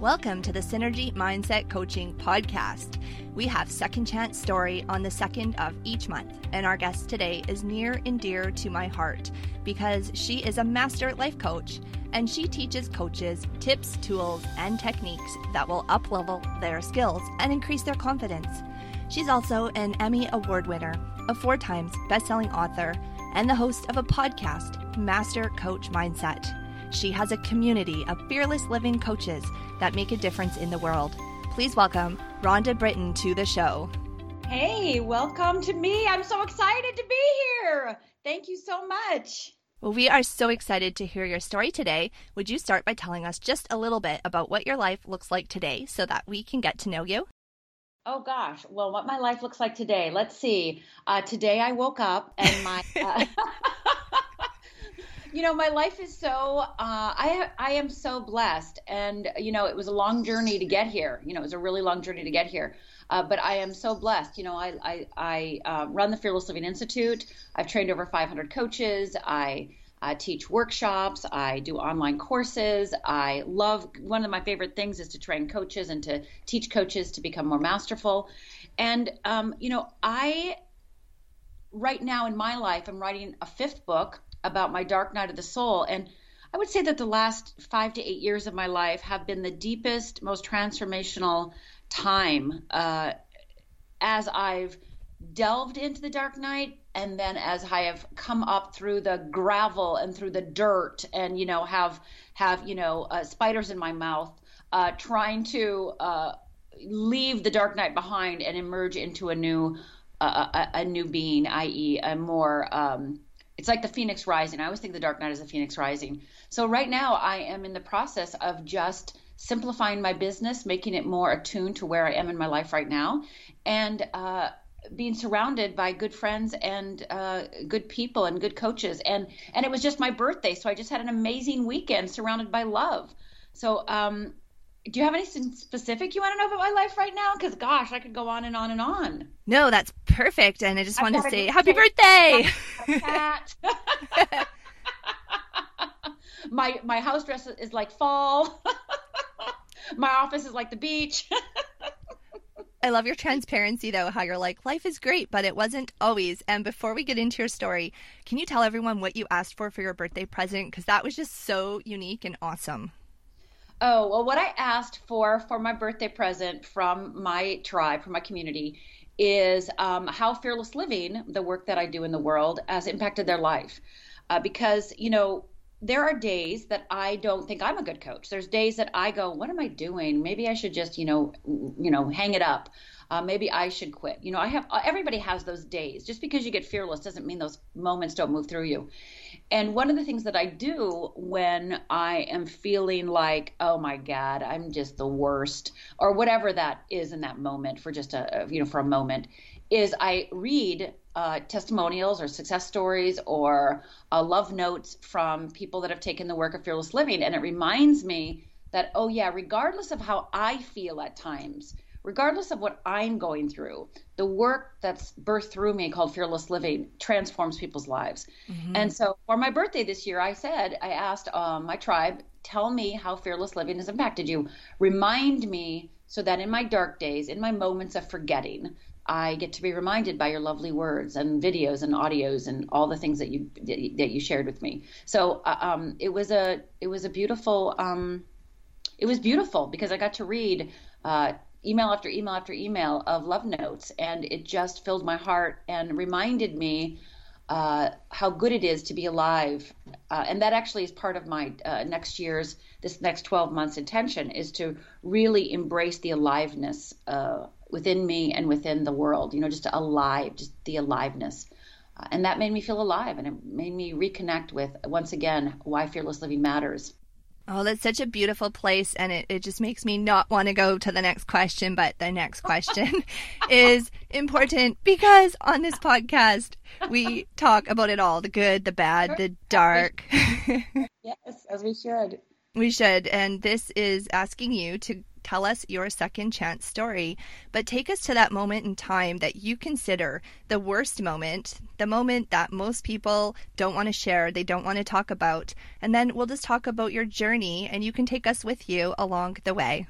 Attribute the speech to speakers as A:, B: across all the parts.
A: Welcome to the Synergy Mindset Coaching Podcast. We have Second Chance Story on the second of each month, and our guest today is near and dear to my heart because she is a master life coach and she teaches coaches tips, tools, and techniques that will uplevel their skills and increase their confidence. She's also an Emmy Award winner, a four times best-selling author, and the host of a podcast, Master Coach Mindset. She has a community of fearless living coaches that make a difference in the world. Please welcome Rhonda Britten to the show.
B: Hey, welcome to me. I'm so excited to be here. Thank you so much.
A: Well, we are so excited to hear your story today. Would you start by telling us just a little bit about what your life looks like today so that we can get to know you?
B: Oh gosh, well, what my life looks like today. Let's see. Uh, today I woke up and my. Uh, you know my life is so uh, i i am so blessed and you know it was a long journey to get here you know it was a really long journey to get here uh, but i am so blessed you know i i, I uh, run the fearless living institute i've trained over 500 coaches i I teach workshops. I do online courses. I love one of my favorite things is to train coaches and to teach coaches to become more masterful. And, um, you know, I, right now in my life, I'm writing a fifth book about my dark night of the soul. And I would say that the last five to eight years of my life have been the deepest, most transformational time uh, as I've delved into the dark night and then as I have come up through the gravel and through the dirt and you know have have you know uh, spiders in my mouth uh, trying to uh, leave the dark night behind and emerge into a new uh, a, a, new being i.e. a more um, it's like the phoenix rising. I always think the dark night is the phoenix rising. So right now I am in the process of just simplifying my business, making it more attuned to where I am in my life right now, and uh, being surrounded by good friends and uh, good people and good coaches. And and it was just my birthday, so I just had an amazing weekend surrounded by love. So um, do you have anything specific you want to know about my life right now? Because gosh, I could go on and on and on.
A: No, that's perfect. And I just want to say happy birthday.
B: my my house dress is like fall. my office is like the beach.
A: I love your transparency though, how you're like, life is great, but it wasn't always. And before we get into your story, can you tell everyone what you asked for for your birthday present? Because that was just so unique and awesome.
B: Oh, well, what I asked for for my birthday present from my tribe, from my community, is um, how fearless living, the work that I do in the world, has impacted their life. Uh, because, you know, there are days that I don't think I'm a good coach. There's days that I go, what am I doing? Maybe I should just, you know, you know, hang it up. Uh, maybe I should quit. You know, I have everybody has those days. Just because you get fearless doesn't mean those moments don't move through you. And one of the things that I do when I am feeling like, oh my God, I'm just the worst, or whatever that is in that moment for just a, you know, for a moment, is I read uh, testimonials or success stories or uh, love notes from people that have taken the work of fearless living. And it reminds me that, oh yeah, regardless of how I feel at times, regardless of what I'm going through, the work that's birthed through me called Fearless Living transforms people's lives. Mm-hmm. And so for my birthday this year, I said, I asked um, my tribe, tell me how Fearless Living has impacted you. Remind me so that in my dark days, in my moments of forgetting, I get to be reminded by your lovely words and videos and audios and all the things that you that you shared with me. So uh, um, it was a it was a beautiful um, it was beautiful because I got to read uh, email after email after email of love notes, and it just filled my heart and reminded me uh, how good it is to be alive. Uh, and that actually is part of my uh, next year's, this next 12 months intention is to really embrace the aliveness uh, within me and within the world, you know, just alive, just the aliveness. Uh, and that made me feel alive and it made me reconnect with, once again, why fearless living matters.
A: Oh, that's such a beautiful place. And it, it just makes me not want to go to the next question. But the next question is important because on this podcast, we talk about it all the good, the bad, the dark.
B: yes, as we should.
A: We should. And this is asking you to tell us your second chance story. But take us to that moment in time that you consider the worst moment, the moment that most people don't want to share, they don't want to talk about. And then we'll just talk about your journey and you can take us with you along the way.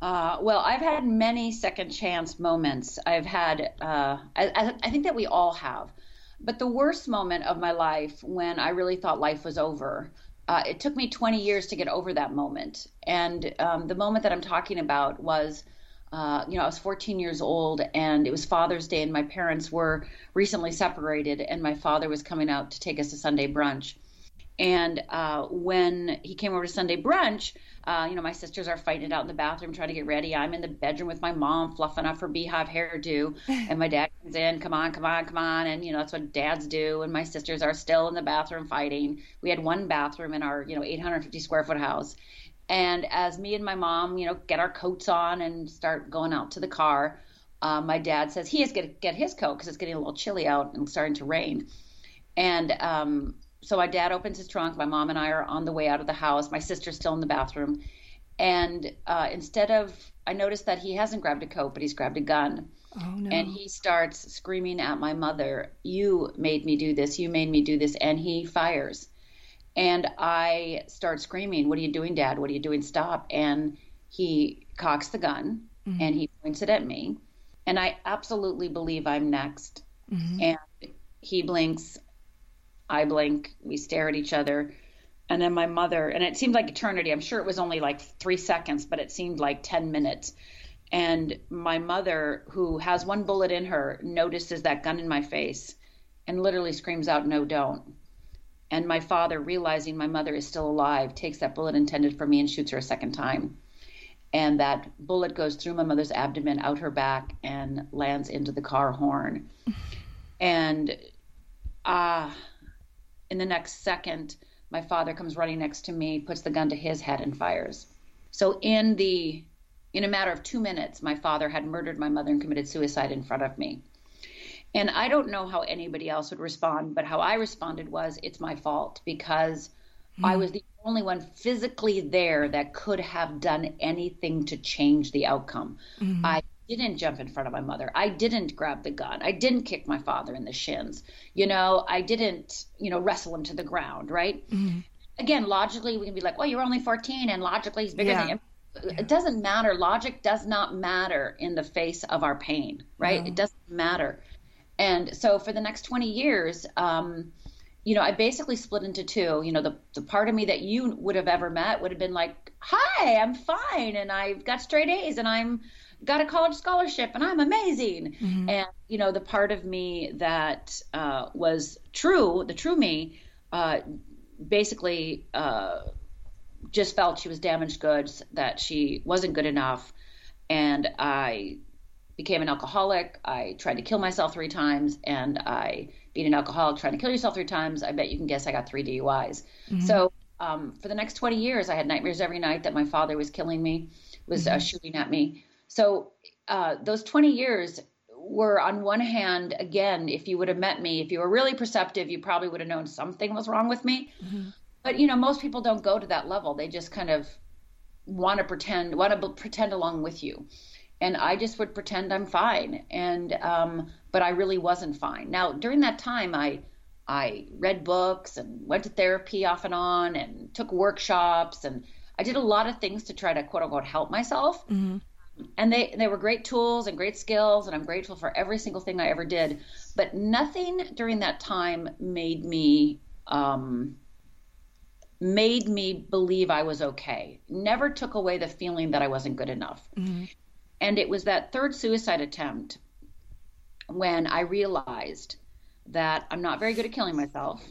B: Uh, well, I've had many second chance moments. I've had, uh, I, I, think that we all have. But the worst moment of my life when I really thought life was over, uh, it took me 20 years to get over that moment. And um, the moment that I'm talking about was, uh, you know, I was 14 years old and it was Father's Day, and my parents were recently separated, and my father was coming out to take us to Sunday brunch. And uh, when he came over to Sunday brunch, uh, you know, my sisters are fighting it out in the bathroom trying to get ready. I'm in the bedroom with my mom fluffing up her beehive hairdo. And my dad comes in, come on, come on, come on. And, you know, that's what dads do. And my sisters are still in the bathroom fighting. We had one bathroom in our, you know, 850 square foot house. And as me and my mom, you know, get our coats on and start going out to the car, uh, my dad says he is going to get his coat because it's getting a little chilly out and starting to rain. And um, so my dad opens his trunk. My mom and I are on the way out of the house. My sister's still in the bathroom. And uh, instead of, I noticed that he hasn't grabbed a coat, but he's grabbed a gun.
A: Oh, no.
B: And he starts screaming at my mother, You made me do this. You made me do this. And he fires. And I start screaming, What are you doing, Dad? What are you doing? Stop. And he cocks the gun mm-hmm. and he points it at me. And I absolutely believe I'm next. Mm-hmm. And he blinks. I blink, we stare at each other. And then my mother, and it seemed like eternity. I'm sure it was only like three seconds, but it seemed like 10 minutes. And my mother, who has one bullet in her, notices that gun in my face and literally screams out, No, don't. And my father, realizing my mother is still alive, takes that bullet intended for me and shoots her a second time. And that bullet goes through my mother's abdomen, out her back, and lands into the car horn. And ah, uh, in the next second, my father comes running next to me, puts the gun to his head, and fires. So in the in a matter of two minutes, my father had murdered my mother and committed suicide in front of me. And I don't know how anybody else would respond, but how I responded was, it's my fault because mm. I was the only one physically there that could have done anything to change the outcome. Mm. I didn't jump in front of my mother. I didn't grab the gun. I didn't kick my father in the shins. You know, I didn't, you know, wrestle him to the ground, right? Mm-hmm. Again, logically, we can be like, well, you're only 14, and logically, he's bigger yeah. than you. It doesn't matter. Logic does not matter in the face of our pain, right? No. It doesn't matter. And so for the next 20 years, um, you know, I basically split into two. You know, the the part of me that you would have ever met would have been like, "Hi, I'm fine, and I've got straight A's, and I'm got a college scholarship and I'm amazing. Mm-hmm. And, you know, the part of me that uh, was true, the true me, uh, basically uh, just felt she was damaged goods, that she wasn't good enough. And I became an alcoholic. I tried to kill myself three times, and I being an alcoholic, trying to kill yourself three times. I bet you can guess I got three DUIs. Mm-hmm. So um, for the next 20 years, I had nightmares every night that my father was killing me, was uh, mm-hmm. uh, shooting at me. So uh, those 20 years were, on one hand, again, if you would have met me, if you were really perceptive, you probably would have known something was wrong with me. Mm-hmm. But you know, most people don't go to that level. They just kind of want to pretend, want to pretend along with you. And I just would pretend I'm fine, and um, but I really wasn't fine. Now during that time, I I read books and went to therapy off and on, and took workshops, and I did a lot of things to try to quote unquote help myself. Mm-hmm and they they were great tools and great skills and i'm grateful for every single thing i ever did. But nothing during that time made me um, made me believe i was okay. Never took away the feeling that i wasn't good enough. Mm-hmm. and it was that third suicide attempt when i realized that i'm not very good at killing myself.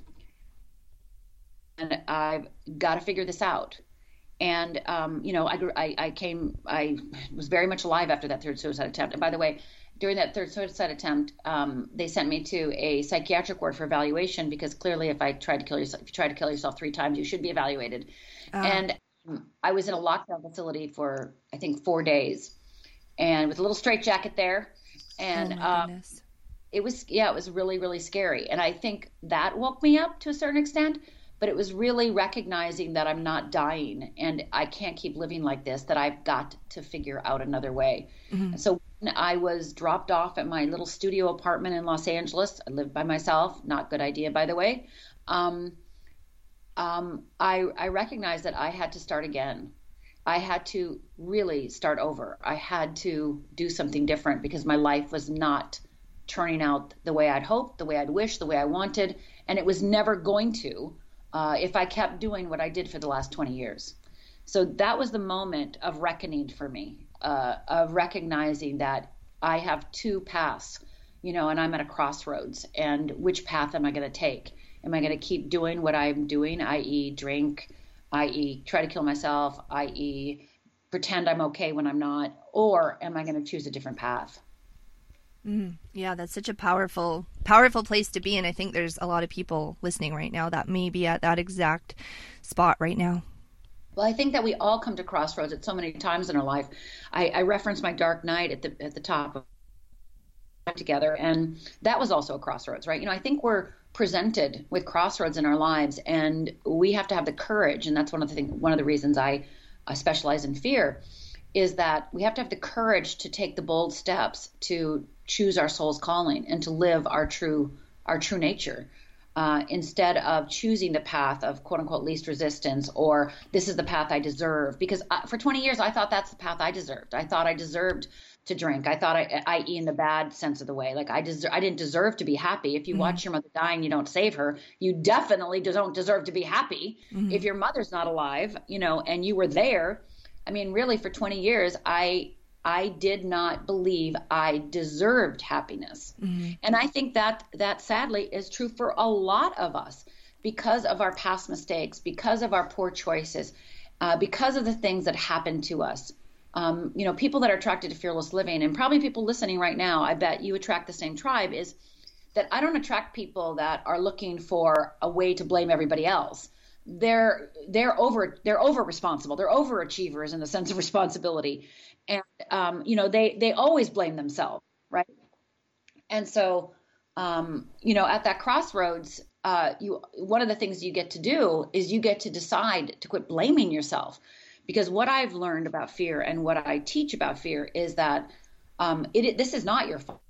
B: And i've got to figure this out and um, you know, I, I, I came, I was very much alive after that third suicide attempt. And by the way, during that third suicide attempt, um, they sent me to a psychiatric ward for evaluation because clearly, if I tried to kill yourself, if you tried to kill yourself three times, you should be evaluated. Uh, and um, I was in a lockdown facility for I think four days, and with a little straitjacket there, and oh um, it was yeah, it was really really scary. And I think that woke me up to a certain extent but it was really recognizing that I'm not dying and I can't keep living like this, that I've got to figure out another way. Mm-hmm. So when I was dropped off at my little studio apartment in Los Angeles, I lived by myself, not good idea, by the way. Um, um, I, I recognized that I had to start again. I had to really start over. I had to do something different because my life was not turning out the way I'd hoped, the way I'd wished, the way I wanted, and it was never going to uh, if I kept doing what I did for the last 20 years. So that was the moment of reckoning for me, uh, of recognizing that I have two paths, you know, and I'm at a crossroads. And which path am I going to take? Am I going to keep doing what I'm doing, i.e., drink, i.e., try to kill myself, i.e., pretend I'm okay when I'm not, or am I going to choose a different path?
A: Mm, yeah, that's such a powerful, powerful place to be. And I think there's a lot of people listening right now that may be at that exact spot right now.
B: Well, I think that we all come to crossroads at so many times in our life. I, I referenced my dark night at the at the top together, and that was also a crossroads, right? You know, I think we're presented with crossroads in our lives, and we have to have the courage, and that's one of the thing, one of the reasons I, I specialize in fear, is that we have to have the courage to take the bold steps to choose our soul's calling and to live our true our true nature uh, instead of choosing the path of quote unquote least resistance or this is the path I deserve. Because I, for 20 years, I thought that's the path I deserved. I thought I deserved to drink. I thought I, i.e., in the bad sense of the way, like I deserve, I didn't deserve to be happy. If you mm-hmm. watch your mother die and you don't save her, you definitely don't deserve to be happy. Mm-hmm. If your mother's not alive, you know, and you were there, I mean, really, for 20 years, I I did not believe I deserved happiness. Mm-hmm. And I think that that sadly is true for a lot of us because of our past mistakes, because of our poor choices, uh, because of the things that happened to us. Um, you know, people that are attracted to fearless living, and probably people listening right now, I bet you attract the same tribe, is that I don't attract people that are looking for a way to blame everybody else. They're they're over they're over responsible. They're overachievers in the sense of responsibility and um, you know they they always blame themselves, right? And so, um, you know, at that crossroads, uh, you one of the things you get to do is you get to decide to quit blaming yourself, because what I've learned about fear and what I teach about fear is that um, it this is not your fault.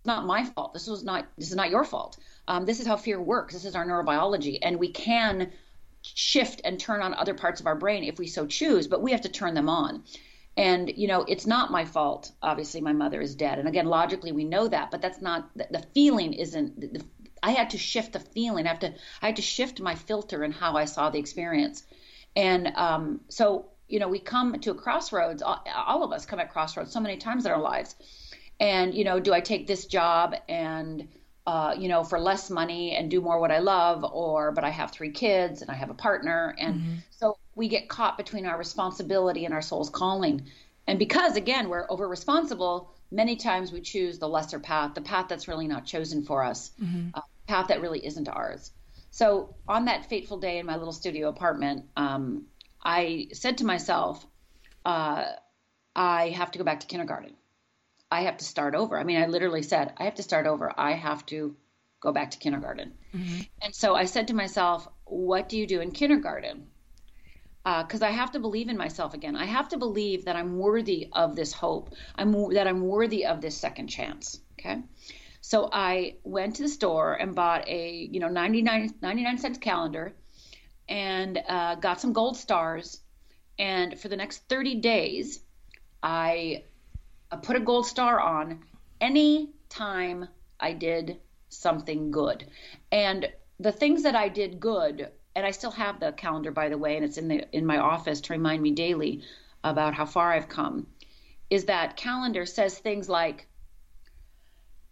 B: It's not my fault. This was not this is not your fault. Um, this is how fear works. This is our neurobiology, and we can shift and turn on other parts of our brain if we so choose, but we have to turn them on. And, you know, it's not my fault. Obviously, my mother is dead. And again, logically, we know that, but that's not the feeling isn't. The, I had to shift the feeling. I have to. I had to shift my filter and how I saw the experience. And um, so, you know, we come to a crossroads. All, all of us come at crossroads so many times in our lives. And you know, do I take this job and uh, you know, for less money and do more what I love, or but I have three kids and I have a partner, and mm-hmm. so we get caught between our responsibility and our soul's calling. And because again we're over responsible, many times we choose the lesser path, the path that's really not chosen for us, mm-hmm. uh, path that really isn't ours. So on that fateful day in my little studio apartment, um, I said to myself, uh, I have to go back to kindergarten. I have to start over. I mean, I literally said, I have to start over. I have to go back to kindergarten. Mm-hmm. And so I said to myself, what do you do in kindergarten? Because uh, I have to believe in myself again. I have to believe that I'm worthy of this hope. I'm that I'm worthy of this second chance. Okay. So I went to the store and bought a you know 99, 99 cents calendar and uh, got some gold stars. And for the next 30 days, I I put a gold star on any time I did something good. And the things that I did good, and I still have the calendar by the way, and it's in the in my office to remind me daily about how far I've come, is that calendar says things like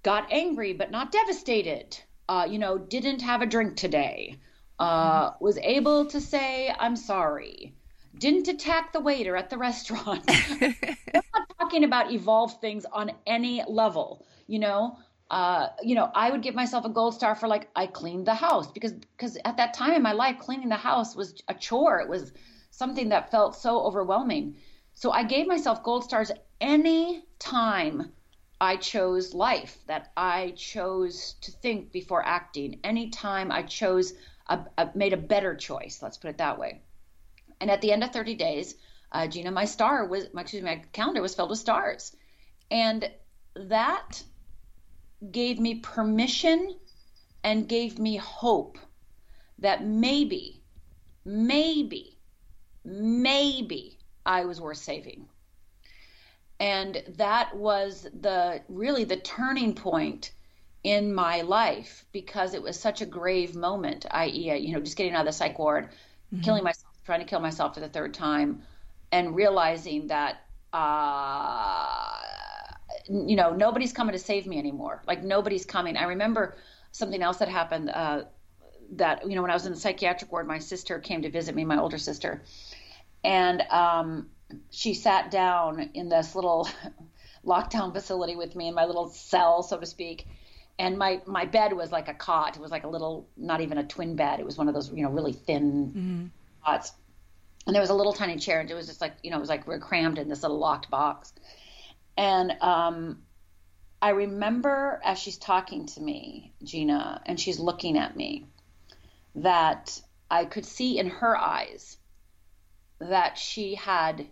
B: got angry but not devastated. Uh, you know, didn't have a drink today. Uh, was able to say I'm sorry didn't attack the waiter at the restaurant. I'm not talking about evolved things on any level, you know. Uh, you know, I would give myself a gold star for like I cleaned the house because because at that time in my life, cleaning the house was a chore. It was something that felt so overwhelming. So I gave myself gold stars any time I chose life, that I chose to think before acting, any time I chose a, a, made a better choice. Let's put it that way. And at the end of 30 days, uh, Gina, my star was, my, excuse me, my calendar was filled with stars, and that gave me permission and gave me hope that maybe, maybe, maybe I was worth saving. And that was the really the turning point in my life because it was such a grave moment, i.e., you know, just getting out of the psych ward, mm-hmm. killing myself, trying to kill myself for the third time, and realizing that, uh, you know, nobody's coming to save me anymore. Like nobody's coming. I remember something else that happened. Uh, that you know, when I was in the psychiatric ward, my sister came to visit me, my older sister, and um, she sat down in this little lockdown facility with me in my little cell, so to speak. And my my bed was like a cot. It was like a little, not even a twin bed. It was one of those, you know, really thin mm-hmm. Cots. And there was a little tiny chair, and it was just like, you know, it was like we're crammed in this little locked box. And um, I remember as she's talking to me, Gina, and she's looking at me, that I could see in her eyes that she had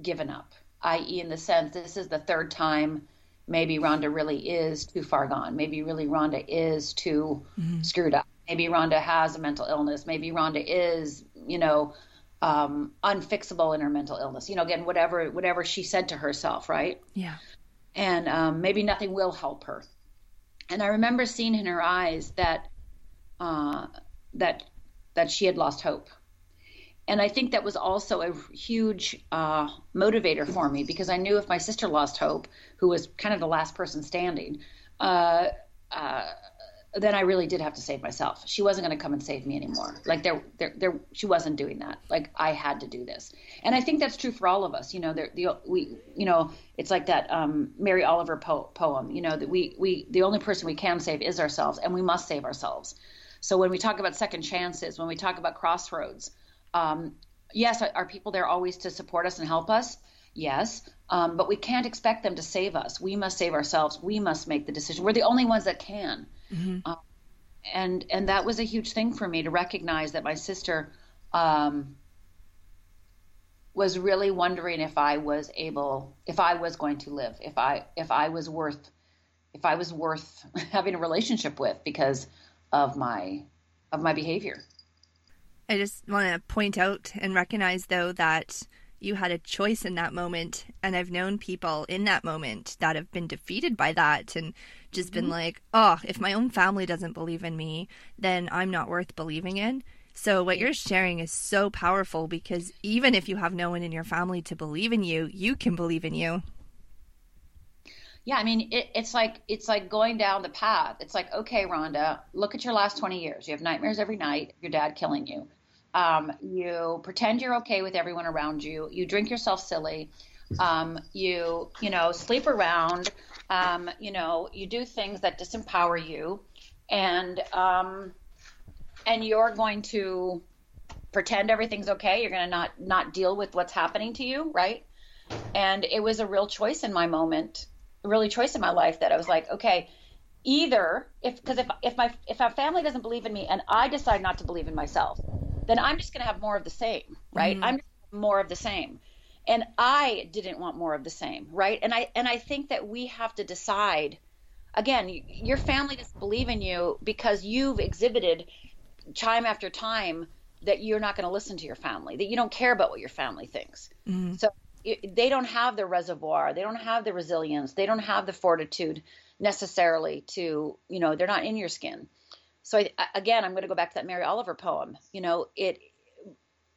B: given up, i.e., in the sense this is the third time maybe Rhonda really is too far gone. Maybe really Rhonda is too mm-hmm. screwed up. Maybe Rhonda has a mental illness. Maybe Rhonda is, you know, um, unfixable in her mental illness. You know, again, whatever whatever she said to herself, right?
A: Yeah.
B: And um, maybe nothing will help her. And I remember seeing in her eyes that uh, that that she had lost hope and I think that was also a huge uh, motivator for me because I knew if my sister lost hope, who was kind of the last person standing, uh, uh, then I really did have to save myself. She wasn't going to come and save me anymore. Like there, there, there, she wasn't doing that. Like I had to do this, and I think that's true for all of us. You know, there, the we, you know, it's like that um, Mary Oliver po- poem. You know, that we, we, the only person we can save is ourselves, and we must save ourselves. So when we talk about second chances, when we talk about crossroads um, yes, are people there always to support us and help us? Yes, um, but we can't expect them to save us. We must save ourselves. We must make the decision. We're the only ones that can. Mm-hmm. Um, and and that was a huge thing for me to recognize that my sister um, was really wondering if I was able, if I was going to live, if I if I was worth, if I was worth having a relationship with because of my of my behavior.
A: I just want to point out and recognize, though, that you had a choice in that moment. And I've known people in that moment that have been defeated by that and just mm-hmm. been like, oh, if my own family doesn't believe in me, then I'm not worth believing in. So, what you're sharing is so powerful because even if you have no one in your family to believe in you, you can believe in you.
B: Yeah, I mean, it, it's like it's like going down the path. It's like, okay, Rhonda, look at your last 20 years. You have nightmares every night. Your dad killing you. Um, you pretend you're okay with everyone around you. You drink yourself silly. Um, you you know sleep around. Um, you know you do things that disempower you, and um, and you're going to pretend everything's okay. You're going to not not deal with what's happening to you, right? And it was a real choice in my moment, really choice in my life that I was like, okay, either if because if if my if my family doesn't believe in me and I decide not to believe in myself, then I'm just going to have more of the same, right? Mm-hmm. I'm more of the same. And I didn't want more of the same, right? And I and I think that we have to decide again, your family doesn't believe in you because you've exhibited time after time that you're not going to listen to your family, that you don't care about what your family thinks. Mm-hmm. So they don't have the reservoir, they don't have the resilience, they don't have the fortitude necessarily to, you know, they're not in your skin. So I, again, I'm going to go back to that Mary Oliver poem. You know, it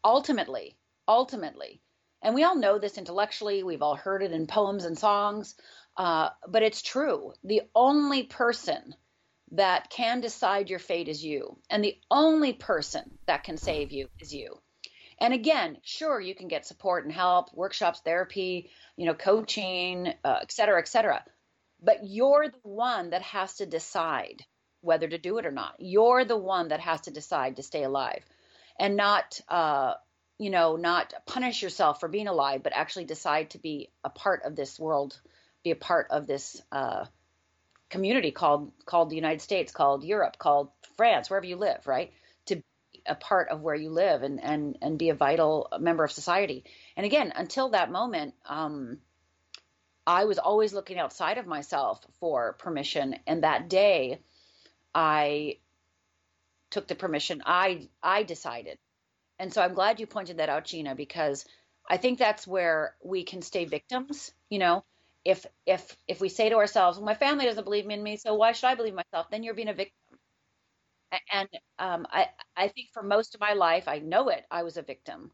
B: ultimately, ultimately, and we all know this intellectually. We've all heard it in poems and songs, uh, but it's true. The only person that can decide your fate is you, and the only person that can save you is you. And again, sure, you can get support and help, workshops, therapy, you know, coaching, uh, et cetera, et cetera. But you're the one that has to decide whether to do it or not. You're the one that has to decide to stay alive and not, uh, you know, not punish yourself for being alive, but actually decide to be a part of this world, be a part of this uh, community called called the United States, called Europe, called France, wherever you live, right? To be a part of where you live and and and be a vital member of society. And again, until that moment, um, I was always looking outside of myself for permission. And that day, I took the permission. I I decided, and so I'm glad you pointed that out, Gina, because I think that's where we can stay victims. You know, if if if we say to ourselves, well, "My family doesn't believe in me, so why should I believe myself?" Then you're being a victim. And um, I I think for most of my life, I know it. I was a victim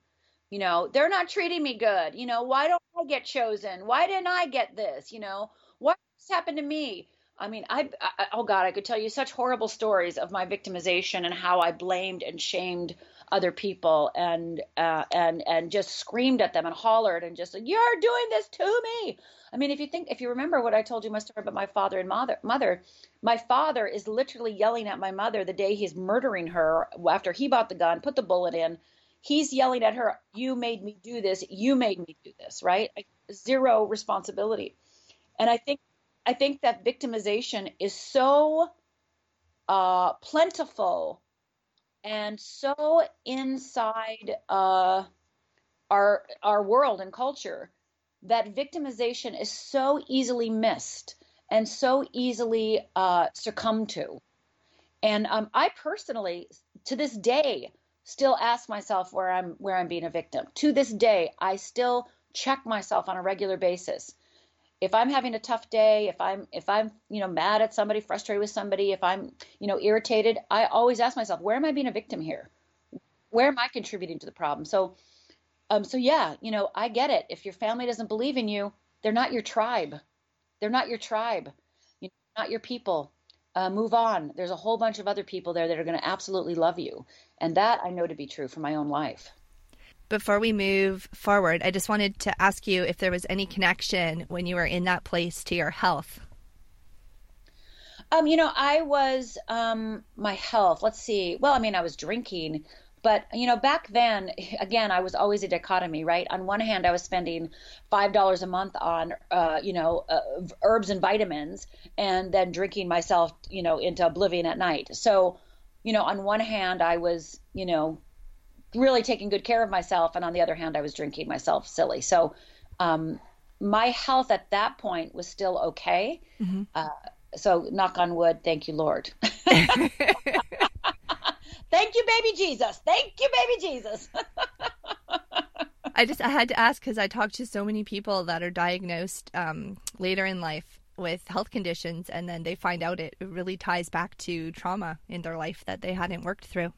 B: you know they're not treating me good you know why don't i get chosen why didn't i get this you know what happened to me i mean I, I, oh god i could tell you such horrible stories of my victimization and how i blamed and shamed other people and uh, and and just screamed at them and hollered and just said, you're doing this to me i mean if you think if you remember what i told you my story about my father and mother mother my father is literally yelling at my mother the day he's murdering her after he bought the gun put the bullet in he's yelling at her, You made me do this. You made me do this, right? Zero responsibility. And I think I think that victimization is so uh, plentiful and so inside uh, our our world and culture that victimization is so easily missed and so easily uh, succumbed to. And um, I personally, to this day, still ask myself where I'm where I'm being a victim. To this day, I still check myself on a regular basis. If I'm having a tough day, if I'm if I'm, you know, mad at somebody, frustrated with somebody, if I'm, you know, irritated, I always ask myself, where am I being a victim here? Where am I contributing to the problem? So um so yeah, you know, I get it. If your family doesn't believe in you, they're not your tribe. They're not your tribe. You know, not your people uh, move on. There's a whole bunch of other people there that are going to absolutely love you. And that I know to be true for my own life.
A: Before we move forward, I just wanted to ask you if there was any connection when you were in that place to your health.
B: Um, you know, I was um, my health. Let's see. Well, I mean, I was drinking, but you know, back then, again, I was always a dichotomy, right? On one hand, I was spending five dollars a month on, uh, you know, uh, herbs and vitamins, and then drinking myself, you know, into oblivion at night. So, you know, on one hand, I was, you know, really taking good care of myself, and on the other hand, I was drinking myself silly. So, um, my health at that point was still okay. Mm-hmm. Uh, so, knock on wood, thank you, Lord. Thank you, baby Jesus. Thank you, baby Jesus.
A: I just I had to ask because I talked to so many people that are diagnosed um, later in life with health conditions, and then they find out it really ties back to trauma in their life that they hadn't worked through.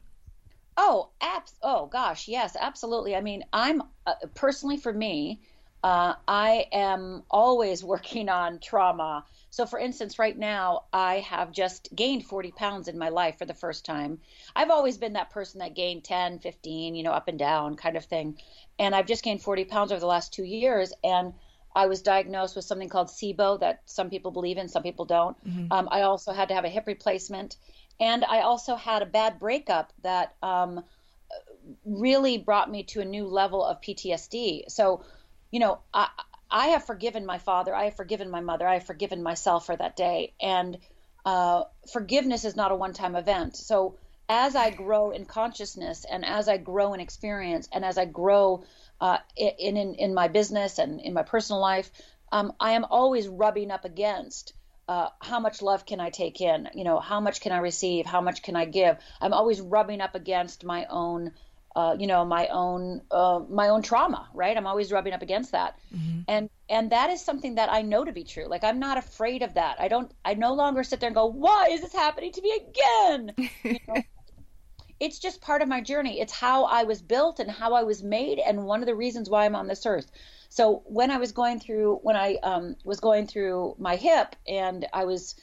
B: Oh, abs- oh gosh, yes, absolutely. I mean, I'm uh, personally for me, uh, I am always working on trauma so, for instance, right now, I have just gained 40 pounds in my life for the first time. I've always been that person that gained 10, 15, you know, up and down kind of thing. And I've just gained 40 pounds over the last two years. And I was diagnosed with something called SIBO that some people believe in, some people don't. Mm-hmm. Um, I also had to have a hip replacement. And I also had a bad breakup that um, really brought me to a new level of PTSD. So, you know, I, I have forgiven my father, I have forgiven my mother, I have forgiven myself for that day. And uh, forgiveness is not a one time event. So as I grow in consciousness and as I grow in experience and as I grow uh, in, in, in my business and in my personal life, um, I am always rubbing up against uh, how much love can I take in? You know, how much can I receive? How much can I give? I'm always rubbing up against my own uh, you know my own uh, my own trauma right i'm always rubbing up against that mm-hmm. and and that is something that i know to be true like i'm not afraid of that i don't i no longer sit there and go why is this happening to me again you know? it's just part of my journey it's how i was built and how i was made and one of the reasons why i'm on this earth so when i was going through when i um, was going through my hip and i was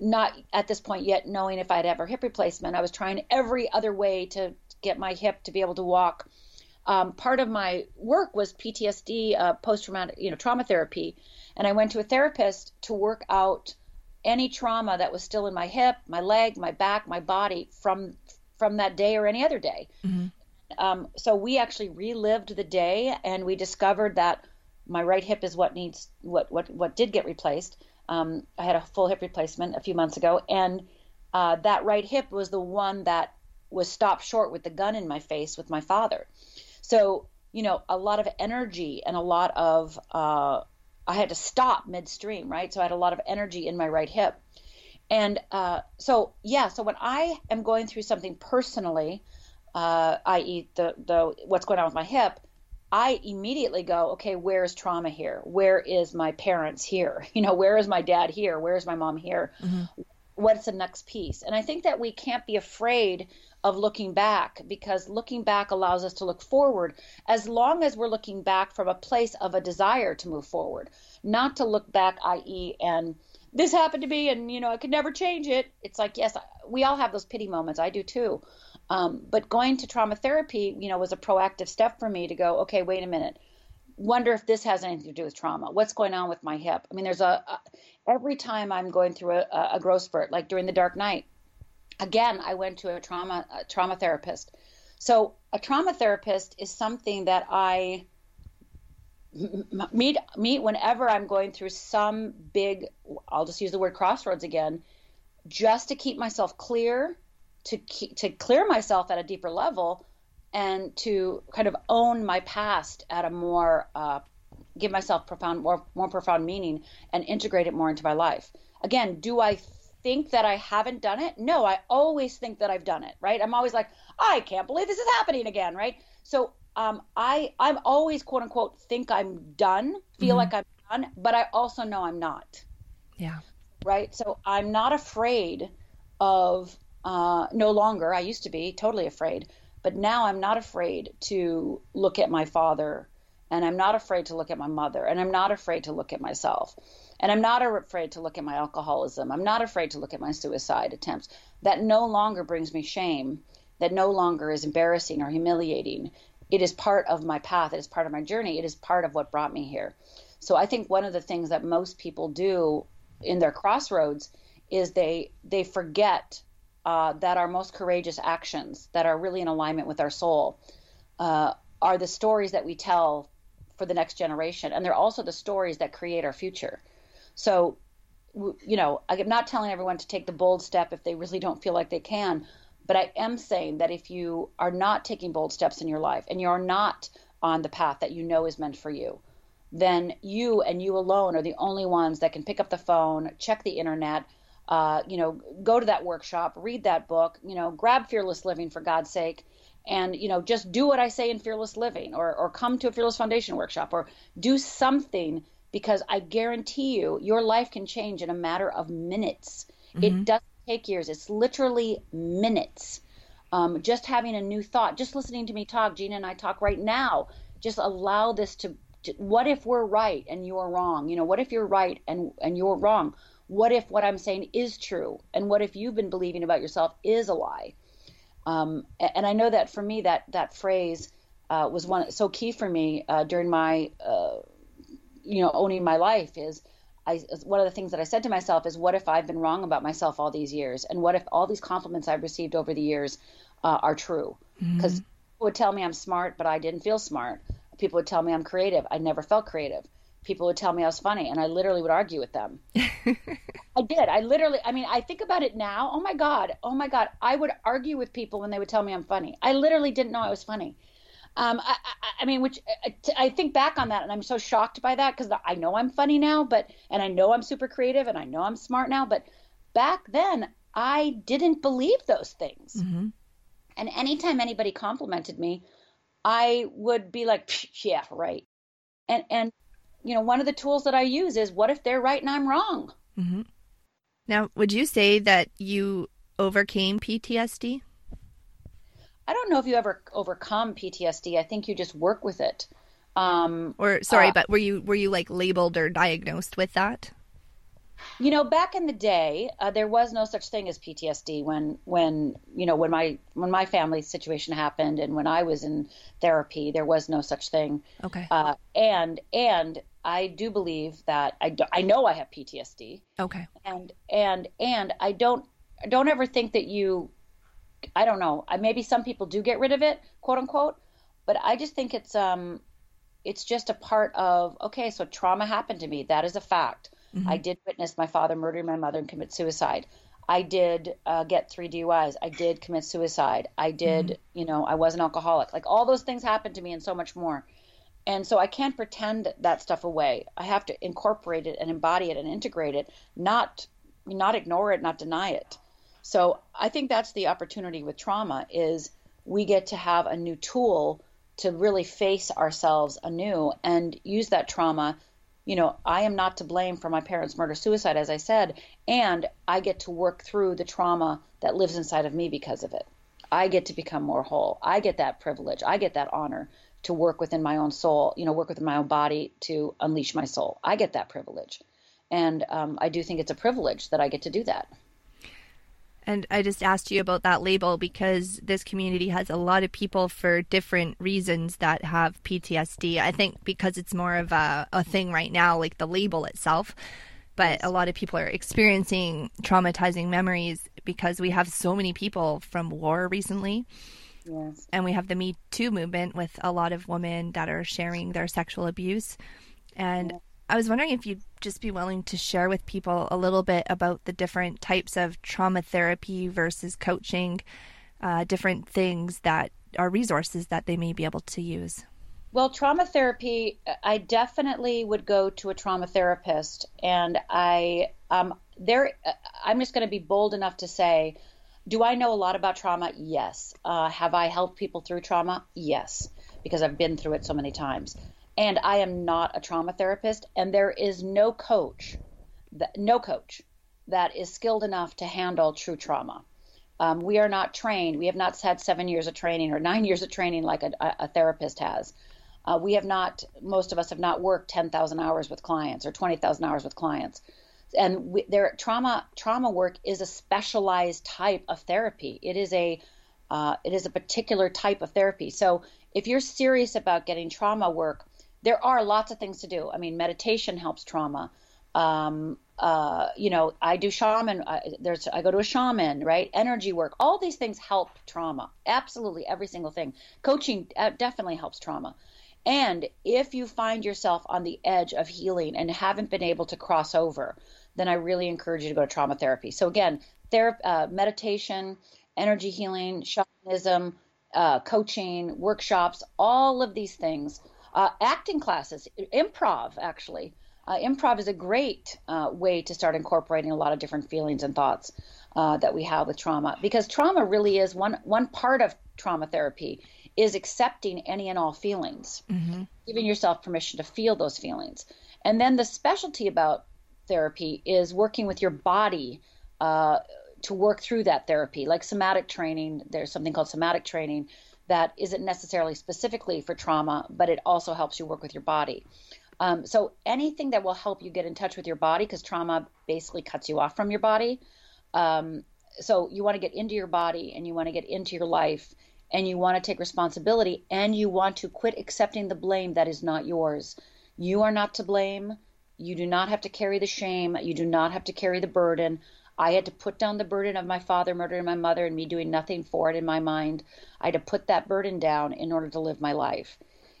B: not at this point yet knowing if I'd ever hip replacement. I was trying every other way to get my hip to be able to walk. Um, part of my work was PTSD, uh, post traumatic, you know, trauma therapy, and I went to a therapist to work out any trauma that was still in my hip, my leg, my back, my body from from that day or any other day. Mm-hmm. Um, so we actually relived the day, and we discovered that my right hip is what needs what what what did get replaced. Um, I had a full hip replacement a few months ago, and uh, that right hip was the one that was stopped short with the gun in my face with my father. So, you know, a lot of energy and a lot of, uh, I had to stop midstream, right? So I had a lot of energy in my right hip. And uh, so, yeah, so when I am going through something personally, uh, i.e., the, the what's going on with my hip, I immediately go, okay, where's trauma here? Where is my parents here? You know, where is my dad here? Where is my mom here? Mm-hmm. What's the next piece? And I think that we can't be afraid of looking back because looking back allows us to look forward as long as we're looking back from a place of a desire to move forward, not to look back, i.e., and this happened to me and, you know, I could never change it. It's like, yes, we all have those pity moments. I do too. Um, but going to trauma therapy, you know, was a proactive step for me to go, okay, wait a minute. Wonder if this has anything to do with trauma. What's going on with my hip? I mean, there's a, a every time I'm going through a, a growth spurt, like during the dark night, again, I went to a trauma a trauma therapist. So a trauma therapist is something that I meet meet whenever I'm going through some big. I'll just use the word crossroads again, just to keep myself clear, to keep, to clear myself at a deeper level, and to kind of own my past at a more uh, give myself profound more more profound meaning and integrate it more into my life. Again, do I think that I haven't done it? No, I always think that I've done it, right? I'm always like, I can't believe this is happening again, right? So um, I I'm always quote unquote think I'm done, feel mm-hmm. like I'm done, but I also know I'm not.
A: Yeah.
B: Right. So I'm not afraid of uh, no longer. I used to be totally afraid, but now I'm not afraid to look at my father, and I'm not afraid to look at my mother, and I'm not afraid to look at myself. And I'm not afraid to look at my alcoholism. I'm not afraid to look at my suicide attempts. That no longer brings me shame. That no longer is embarrassing or humiliating. It is part of my path. It is part of my journey. It is part of what brought me here. So I think one of the things that most people do in their crossroads is they they forget uh, that our most courageous actions that are really in alignment with our soul uh, are the stories that we tell for the next generation, and they're also the stories that create our future. So, you know, I'm not telling everyone to take the bold step if they really don't feel like they can, but I am saying that if you are not taking bold steps in your life and you're not on the path that you know is meant for you, then you and you alone are the only ones that can pick up the phone, check the internet, uh, you know, go to that workshop, read that book, you know, grab Fearless Living for God's sake, and you know, just do what I say in Fearless Living, or or come to a Fearless Foundation workshop, or do something because I guarantee you, your life can change in a matter of minutes. Mm-hmm. It doesn't take years, it's literally minutes. Um, just having a new thought, just listening to me talk, Gina and I talk right now, just allow this to, to what if we're right and you're wrong? You know, what if you're right and, and you're wrong? What if what I'm saying is true? And what if you've been believing about yourself is a lie? Um, and I know that for me, that that phrase uh, was one so key for me uh, during my uh, you know owning my life is I, one of the things that I said to myself is, what if I've been wrong about myself all these years? And what if all these compliments I've received over the years uh, are true? Because mm-hmm. people would tell me I'm smart, but I didn't feel smart. People would tell me I'm creative. I never felt creative. People would tell me I was funny, and I literally would argue with them. I did. I literally, I mean, I think about it now. Oh my God. Oh my God. I would argue with people when they would tell me I'm funny. I literally didn't know I was funny. Um, I, I, mean, which uh, I think back on that, and I'm so shocked by that because I know I'm funny now, but and I know I'm super creative, and I know I'm smart now, but back then I didn't believe those things. Mm-hmm. And anytime anybody complimented me, I would be like, yeah, right. And and you know, one of the tools that I use is, what if they're right and I'm wrong?
A: Mm-hmm. Now, would you say that you overcame PTSD?
B: I don't know if you ever overcome PTSD. I think you just work with it. Um,
A: or sorry, uh, but were you were you like labeled or diagnosed with that?
B: You know, back in the day, uh, there was no such thing as PTSD when when you know when my when my family situation happened and when I was in therapy, there was no such thing.
A: Okay.
B: Uh, and and I do believe that I do, I know I have PTSD.
A: Okay.
B: And and and I don't don't ever think that you I don't know. I maybe some people do get rid of it, quote unquote, but I just think it's um it's just a part of okay, so trauma happened to me. That is a fact. Mm-hmm. I did witness my father murder my mother and commit suicide. I did uh, get three DUIs. I did commit suicide. I did, mm-hmm. you know, I was an alcoholic. Like all those things happened to me and so much more. And so I can't pretend that stuff away. I have to incorporate it and embody it and integrate it, not not ignore it, not deny it. So I think that's the opportunity with trauma is we get to have a new tool to really face ourselves anew and use that trauma you know, I am not to blame for my parents' murder suicide, as I said, and I get to work through the trauma that lives inside of me because of it. I get to become more whole. I get that privilege. I get that honor to work within my own soul, you know, work within my own body to unleash my soul. I get that privilege. And um, I do think it's a privilege that I get to do that.
A: And I just asked you about that label because this community has a lot of people for different reasons that have PTSD. I think because it's more of a, a thing right now, like the label itself. But a lot of people are experiencing traumatizing memories because we have so many people from war recently. Yes. And we have the Me Too movement with a lot of women that are sharing their sexual abuse. And yeah. I was wondering if you'd just be willing to share with people a little bit about the different types of trauma therapy versus coaching, uh, different things that are resources that they may be able to use.
B: Well, trauma therapy, I definitely would go to a trauma therapist, and I um, there. I'm just going to be bold enough to say, do I know a lot about trauma? Yes. Uh, have I helped people through trauma? Yes, because I've been through it so many times and I am not a trauma therapist, and there is no coach, that, no coach that is skilled enough to handle true trauma. Um, we are not trained. We have not had seven years of training or nine years of training like a, a therapist has. Uh, we have not. Most of us have not worked 10,000 hours with clients or 20,000 hours with clients. And we, their trauma trauma work is a specialized type of therapy. It is a uh, it is a particular type of therapy. So if you're serious about getting trauma work, there are lots of things to do. I mean, meditation helps trauma. Um, uh, you know, I do shaman. I, there's I go to a shaman, right? Energy work. All these things help trauma. Absolutely, every single thing. Coaching uh, definitely helps trauma. And if you find yourself on the edge of healing and haven't been able to cross over, then I really encourage you to go to trauma therapy. So again, therapy, uh, meditation, energy healing, shamanism, uh, coaching, workshops, all of these things uh, acting classes, improv, actually. Uh, improv is a great uh, way to start incorporating a lot of different feelings and thoughts uh, that we have with trauma because trauma really is one one part of trauma therapy is accepting any and all feelings mm-hmm. giving yourself permission to feel those feelings and then the specialty about therapy is working with your body uh, to work through that therapy like somatic training there's something called somatic training that isn't necessarily specifically for trauma, but it also helps you work with your body. Um, so anything that will help you get in touch with your body, because trauma basically cuts you off from your body. Um, so you want to get into your body and you want to get into your life and you want to take responsibility and you want to quit accepting the blame that is not yours. You are not to blame. You do not have to carry the shame. You do not have to carry the burden. I had to put down the burden of my father murdering my mother and me doing nothing for it in my mind. I had to put that burden down in order to live my life.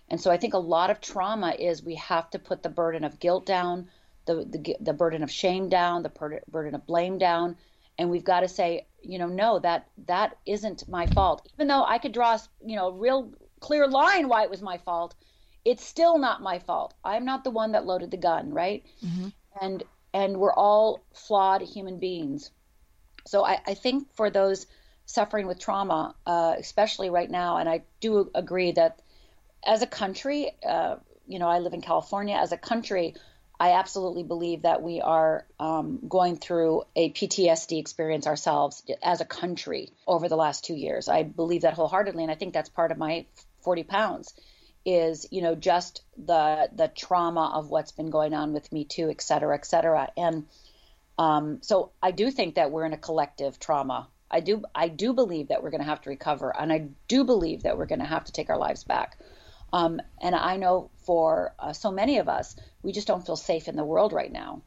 B: And so I think a lot of trauma is we have to put the burden of guilt down, the the, the burden of shame down, the burden of blame down, and we've got to say, you know, no, that that isn't my fault. Even though I could draw, you know, a real clear line why it was my fault, it's still not my fault. I'm not the one that loaded the gun, right? Mm-hmm. And and we're all flawed human beings. So I, I think for those suffering with trauma, uh, especially right now, and I do agree that as a country, uh, you know, I live in California. As a country, I absolutely believe that we are um, going through a PTSD experience ourselves as a country over the last two years. I believe that wholeheartedly, and I think that's part of my 40 pounds is you know just the the trauma of what's been going on with me too et cetera et cetera. And um, so i do think that we're in a collective trauma. I do i do believe that we're going to have to recover and i do believe that we're going to have to take our lives back. Um, and i know for uh, so many of us we just don't feel safe in the world right now.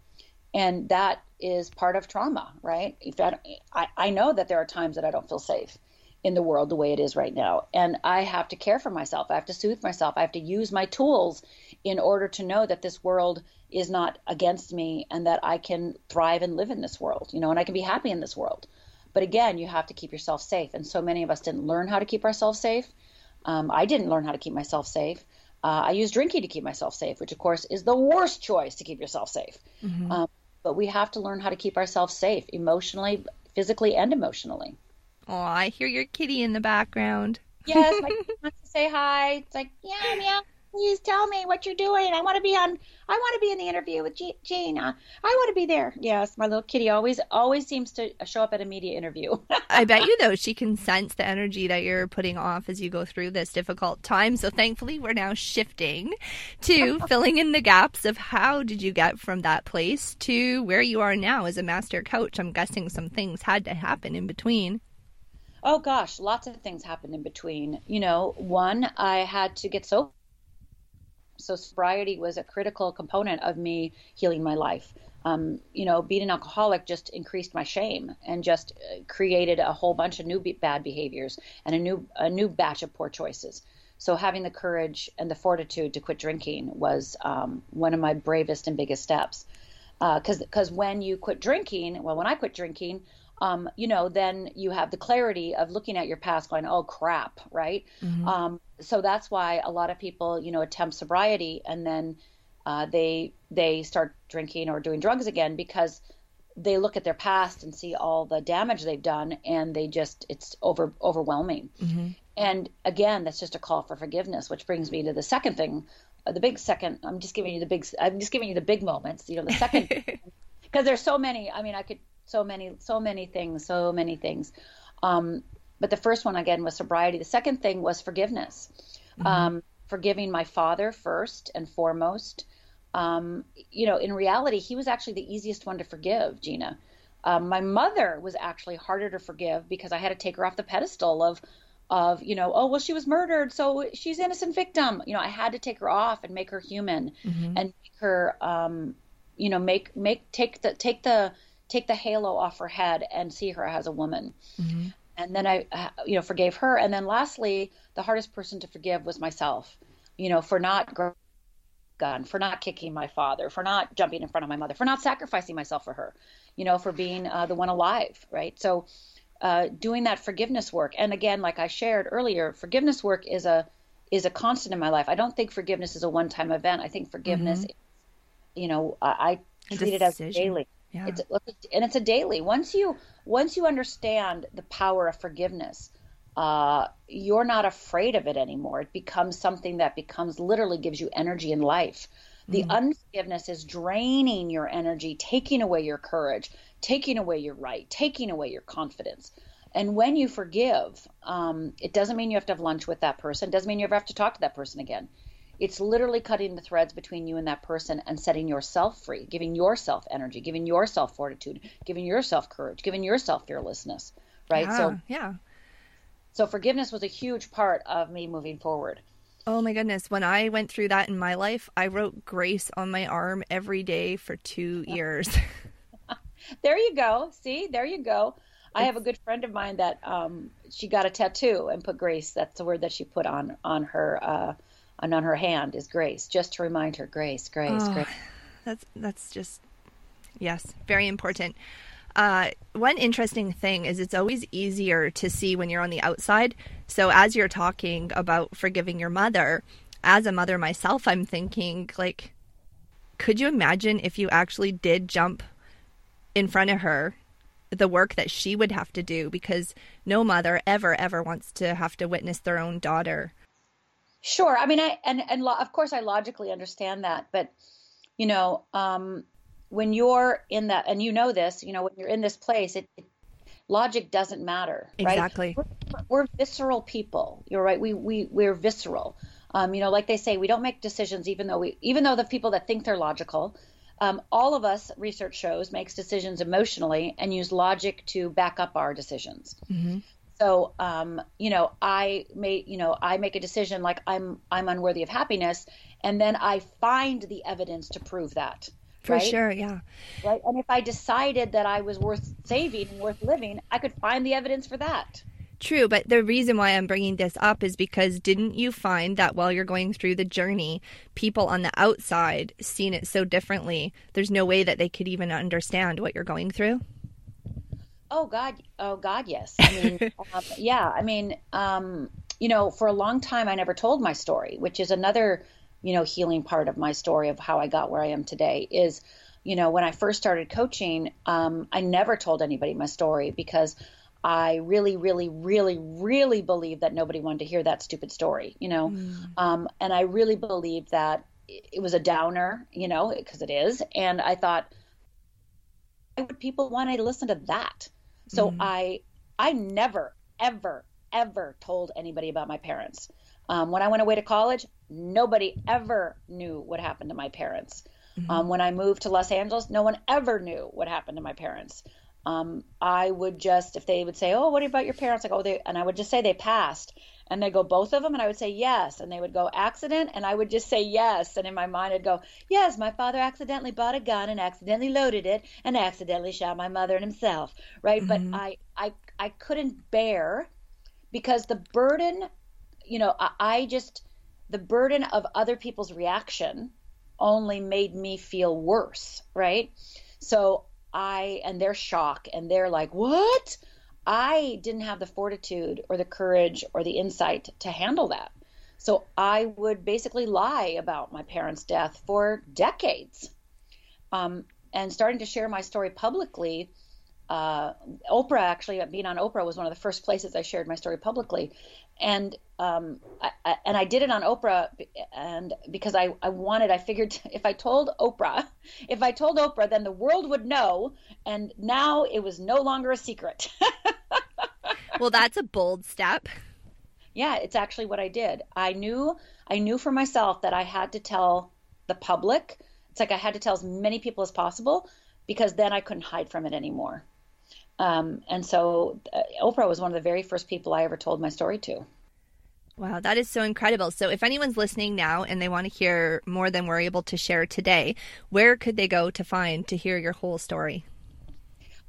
B: And that is part of trauma right? If I, I, I know that there are times that i don't feel safe in the world the way it is right now. And I have to care for myself. I have to soothe myself. I have to use my tools in order to know that this world is not against me and that I can thrive and live in this world, you know, and I can be happy in this world. But again, you have to keep yourself safe. And so many of us didn't learn how to keep ourselves safe. Um, I didn't learn how to keep myself safe. Uh, I use drinking to keep myself safe, which of course is the worst choice to keep yourself safe. Mm-hmm. Um, but we have to learn how to keep ourselves safe emotionally, physically, and emotionally.
A: Oh, I hear your kitty in the background.
B: Yes, my kitty wants to say hi. It's like, yeah, yeah please tell me what you're doing. I want to be on. I want to be in the interview with. Uh, I want to be there. Yes, my little kitty always always seems to show up at a media interview.
A: I bet you though she can sense the energy that you're putting off as you go through this difficult time. So thankfully, we're now shifting to filling in the gaps of how did you get from that place to where you are now as a master coach. I'm guessing some things had to happen in between.
B: Oh gosh, lots of things happened in between. You know, one, I had to get sober so sobriety was a critical component of me healing my life. Um, you know, being an alcoholic just increased my shame and just uh, created a whole bunch of new bad behaviors and a new a new batch of poor choices. So having the courage and the fortitude to quit drinking was um, one of my bravest and biggest steps. Because uh, because when you quit drinking, well, when I quit drinking, um, you know, then you have the clarity of looking at your past, going, "Oh crap," right? Mm-hmm. Um, so that's why a lot of people, you know, attempt sobriety and then uh, they they start drinking or doing drugs again because they look at their past and see all the damage they've done, and they just it's over overwhelming. Mm-hmm. And again, that's just a call for forgiveness, which brings me to the second thing, uh, the big second. I'm just giving you the big. I'm just giving you the big moments. You know, the second because there's so many. I mean, I could so many so many things so many things. Um, but the first one again was sobriety. The second thing was forgiveness. Mm-hmm. um, forgiving my father first and foremost. Um, you know in reality he was actually the easiest one to forgive gina. Um, my mother was actually harder to forgive because i had to take her off the pedestal of of you know oh well she was murdered so she's innocent victim. You know i had to take her off and make her human mm-hmm. and make her um you know make make take the take the take the halo off her head and see her as a woman. Mm-hmm. And then I, uh, you know, forgave her. And then lastly, the hardest person to forgive was myself, you know, for not gun, for not kicking my father, for not jumping in front of my mother, for not sacrificing myself for her, you know, for being uh, the one alive, right? So, uh, doing that forgiveness work, and again, like I shared earlier, forgiveness work is a is a constant in my life. I don't think forgiveness is a one time event. I think forgiveness, mm-hmm. you know, I, I treat it as daily. Yeah. It's and it's a daily. Once you once you understand the power of forgiveness, uh, you're not afraid of it anymore. It becomes something that becomes literally gives you energy in life. The mm. unforgiveness is draining your energy, taking away your courage, taking away your right, taking away your confidence. And when you forgive, um, it doesn't mean you have to have lunch with that person. It doesn't mean you ever have to talk to that person again. It's literally cutting the threads between you and that person and setting yourself free, giving yourself energy, giving yourself fortitude, giving yourself courage, giving yourself fearlessness, right?
A: Yeah,
B: so
A: yeah.
B: So forgiveness was a huge part of me moving forward.
A: Oh my goodness. When I went through that in my life, I wrote grace on my arm every day for two years.
B: there you go. See, there you go. I have a good friend of mine that um, she got a tattoo and put grace. That's the word that she put on on her uh, and on her hand is grace, just to remind her, grace, grace, oh, grace.
A: That's that's just yes, very important. Uh, one interesting thing is it's always easier to see when you're on the outside. So as you're talking about forgiving your mother, as a mother myself, I'm thinking like, could you imagine if you actually did jump in front of her the work that she would have to do because no mother ever ever wants to have to witness their own daughter
B: Sure. I mean, I and and lo- of course I logically understand that, but you know, um, when you're in that, and you know this, you know, when you're in this place, it, it logic doesn't matter.
A: Right? Exactly.
B: We're, we're, visceral people. You're right. We we we're visceral. Um, you know, like they say, we don't make decisions even though we even though the people that think they're logical. Um, all of us, research shows, makes decisions emotionally and use logic to back up our decisions. Mm-hmm. So, um, you know, I may, you know, I make a decision like I'm, I'm unworthy of happiness, and then I find the evidence to prove that.
A: For
B: right?
A: sure, yeah.
B: Right, and if I decided that I was worth saving and worth living, I could find the evidence for that.
A: True, but the reason why I'm bringing this up is because didn't you find that while you're going through the journey, people on the outside seen it so differently? There's no way that they could even understand what you're going through.
B: Oh God, oh God, yes. I mean, um, yeah. I mean, um, you know, for a long time, I never told my story, which is another, you know, healing part of my story of how I got where I am today. Is, you know, when I first started coaching, um, I never told anybody my story because I really, really, really, really believed that nobody wanted to hear that stupid story, you know, mm. um, and I really believed that it was a downer, you know, because it is, and I thought, why would people want to listen to that? So mm. I, I never, ever, ever told anybody about my parents. Um, when I went away to college, nobody ever knew what happened to my parents. Mm-hmm. Um, when I moved to Los Angeles, no one ever knew what happened to my parents. Um, I would just, if they would say, "Oh, what about your parents?" I go, "Oh, they," and I would just say they passed, and they go, "Both of them," and I would say yes, and they would go, "Accident," and I would just say yes, and in my mind I'd go, "Yes, my father accidentally bought a gun and accidentally loaded it and accidentally shot my mother and himself." Right, mm-hmm. but I, I, I couldn't bear because the burden, you know, I, I just the burden of other people's reaction only made me feel worse, right? So I and their shock and they're like, "What?" I didn't have the fortitude or the courage or the insight to handle that. So I would basically lie about my parents' death for decades. Um, and starting to share my story publicly uh, Oprah actually being on Oprah was one of the first places I shared my story publicly, and um, I, I, and I did it on Oprah, and because I I wanted I figured if I told Oprah, if I told Oprah, then the world would know, and now it was no longer a secret.
A: well, that's a bold step.
B: Yeah, it's actually what I did. I knew I knew for myself that I had to tell the public. It's like I had to tell as many people as possible because then I couldn't hide from it anymore. Um, and so uh, Oprah was one of the very first people I ever told my story to.
A: Wow, that is so incredible. So, if anyone's listening now and they want to hear more than we're able to share today, where could they go to find to hear your whole story?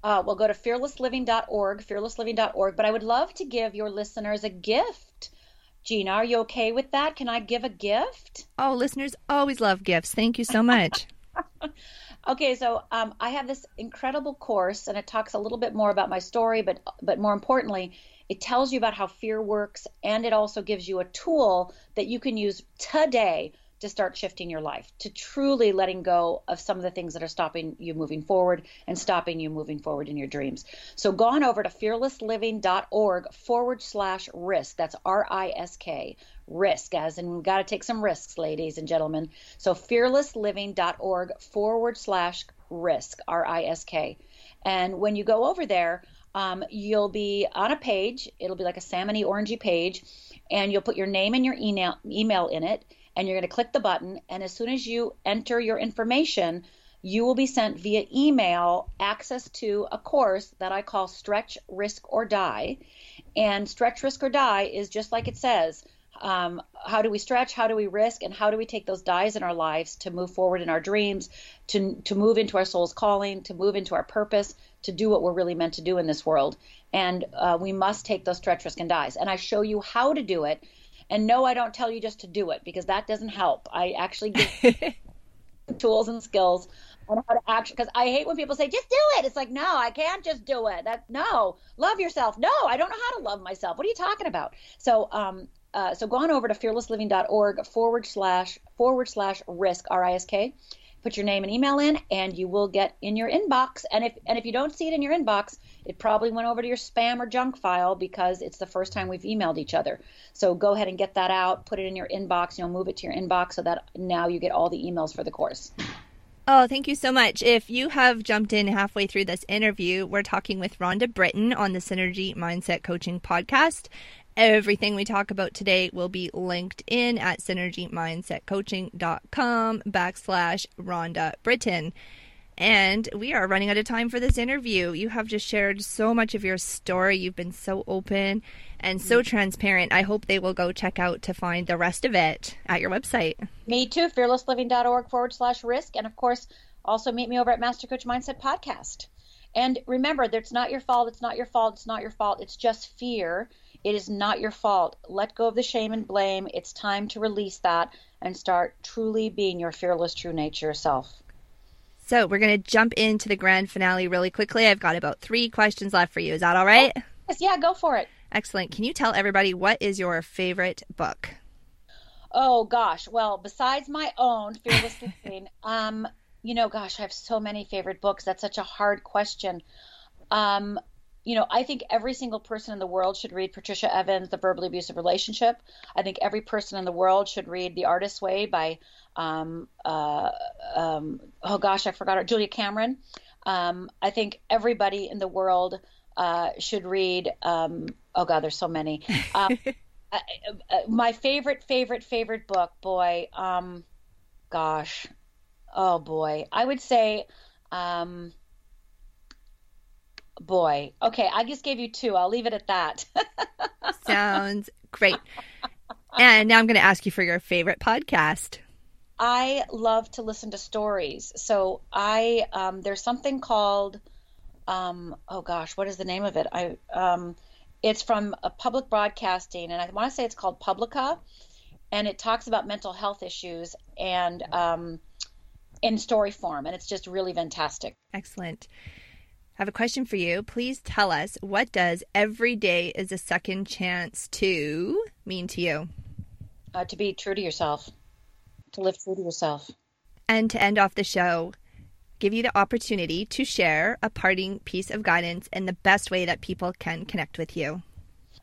B: Uh, well, go to fearlessliving.org, fearlessliving.org. But I would love to give your listeners a gift. Gina, are you okay with that? Can I give a gift?
A: Oh, listeners always love gifts. Thank you so much.
B: Okay, so um, I have this incredible course, and it talks a little bit more about my story, but but more importantly, it tells you about how fear works, and it also gives you a tool that you can use today to start shifting your life, to truly letting go of some of the things that are stopping you moving forward and stopping you moving forward in your dreams. So go on over to fearlessliving.org forward slash risk. That's R I S K, risk, as in we've got to take some risks, ladies and gentlemen. So fearlessliving.org forward slash risk, R I S K. And when you go over there, um, you'll be on a page. It'll be like a salmony orangey page, and you'll put your name and your email email in it and you're going to click the button. And as soon as you enter your information, you will be sent via email access to a course that I call Stretch, Risk, or Die. And Stretch, Risk, or Die is just like it says. Um, how do we stretch? How do we risk? And how do we take those dies in our lives to move forward in our dreams, to, to move into our soul's calling, to move into our purpose, to do what we're really meant to do in this world? And uh, we must take those stretch, risk, and dies. And I show you how to do it and no, I don't tell you just to do it because that doesn't help. I actually give tools and skills on how to actually because I hate when people say just do it. It's like no, I can't just do it. That no, love yourself. No, I don't know how to love myself. What are you talking about? So um uh, so go on over to fearlessliving.org forward slash forward slash risk R I S K put your name and email in and you will get in your inbox and if and if you don't see it in your inbox it probably went over to your spam or junk file because it's the first time we've emailed each other so go ahead and get that out put it in your inbox you know move it to your inbox so that now you get all the emails for the course
A: Oh, thank you so much. If you have jumped in halfway through this interview, we're talking with Rhonda Britten on the Synergy Mindset Coaching Podcast. Everything we talk about today will be linked in at synergymindsetcoaching.com backslash Rhonda Britten. And we are running out of time for this interview. You have just shared so much of your story. You've been so open and so transparent. I hope they will go check out to find the rest of it at your website.
B: Me too, fearlessliving.org forward slash risk. And of course, also meet me over at Master Coach Mindset Podcast. And remember, it's not your fault. It's not your fault. It's not your fault. It's just fear. It is not your fault. Let go of the shame and blame. It's time to release that and start truly being your fearless, true nature self.
A: So, we're going to jump into the grand finale really quickly. I've got about three questions left for you. Is that all right?
B: Oh, yes, yeah, go for it.
A: Excellent. Can you tell everybody what is your favorite book?
B: Oh gosh. Well, besides my own Fearless Living, um, you know, gosh, I have so many favorite books. That's such a hard question. Um, you know, I think every single person in the world should read Patricia Evans' The Verbally Abusive Relationship. I think every person in the world should read The Artist's Way by, um, uh, um, oh gosh, I forgot her, Julia Cameron. Um, I think everybody in the world uh, should read. Um, oh God, there's so many. Um, uh, uh, my favorite, favorite, favorite book, boy. Um, gosh, oh boy, I would say, um, boy. Okay, I just gave you two. I'll leave it at that.
A: Sounds great. And now I'm going to ask you for your favorite podcast.
B: I love to listen to stories. So I um, there's something called um, oh gosh, what is the name of it? I um, it's from a public broadcasting, and I want to say it's called Publica, and it talks about mental health issues and um, in story form, and it's just really fantastic.
A: Excellent. I have a question for you. Please tell us what does every day is a second chance to mean to you?
B: Uh, to be true to yourself, to live true to yourself.
A: And to end off the show, give you the opportunity to share a parting piece of guidance and the best way that people can connect with you.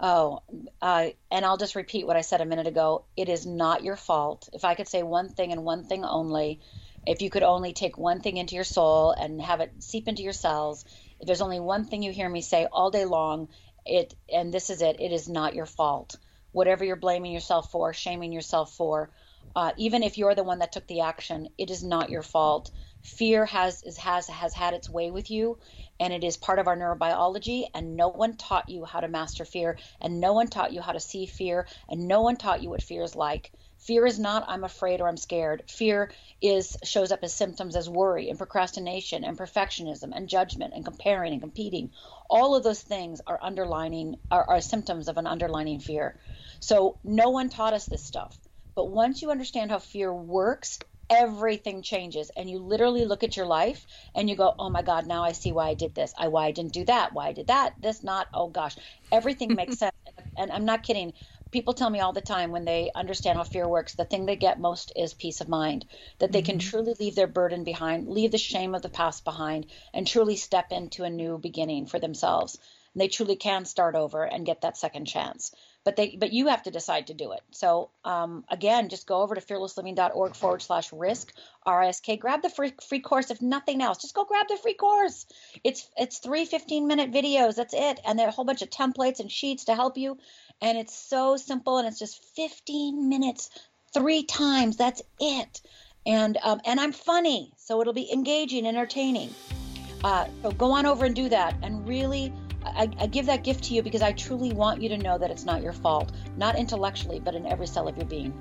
B: Oh, uh, and I'll just repeat what I said a minute ago. It is not your fault. If I could say one thing and one thing only, if you could only take one thing into your soul and have it seep into your cells, if there's only one thing you hear me say all day long, it and this is it, it is not your fault. Whatever you're blaming yourself for, shaming yourself for, uh, even if you're the one that took the action, it is not your fault fear has is, has has had its way with you and it is part of our neurobiology and no one taught you how to master fear and no one taught you how to see fear and no one taught you what fear is like fear is not i'm afraid or i'm scared. Fear is shows up as symptoms as worry and procrastination and perfectionism and judgment and comparing and competing. All of those things are underlining are, are symptoms of an underlining fear. So no one taught us this stuff. But once you understand how fear works everything changes and you literally look at your life and you go oh my god now i see why i did this. I why i didn't do that. Why i did that. This not oh gosh. Everything makes sense. And i'm not kidding people tell me all the time when they understand how fear works the thing they get most is peace of mind that they mm-hmm. can truly leave their burden behind leave the shame of the past behind and truly step into a new beginning for themselves. And they truly can start over and get that second chance. But they but you have to decide to do it. So um, again just go over to fearlessliving.org forward slash risk risk grab the free, free course if nothing else just go grab the free course. It's it's three 15 minute videos that's it. And there are a whole bunch of templates and sheets to help you and it's so simple and it's just 15 minutes three times. That's it. And um, and i'm funny so it'll be engaging entertaining. Uh, so go on over and do that. And really I, I, give that gift to you because I truly want you to know that it's not your fault, not intellectually, but in every cell of your being.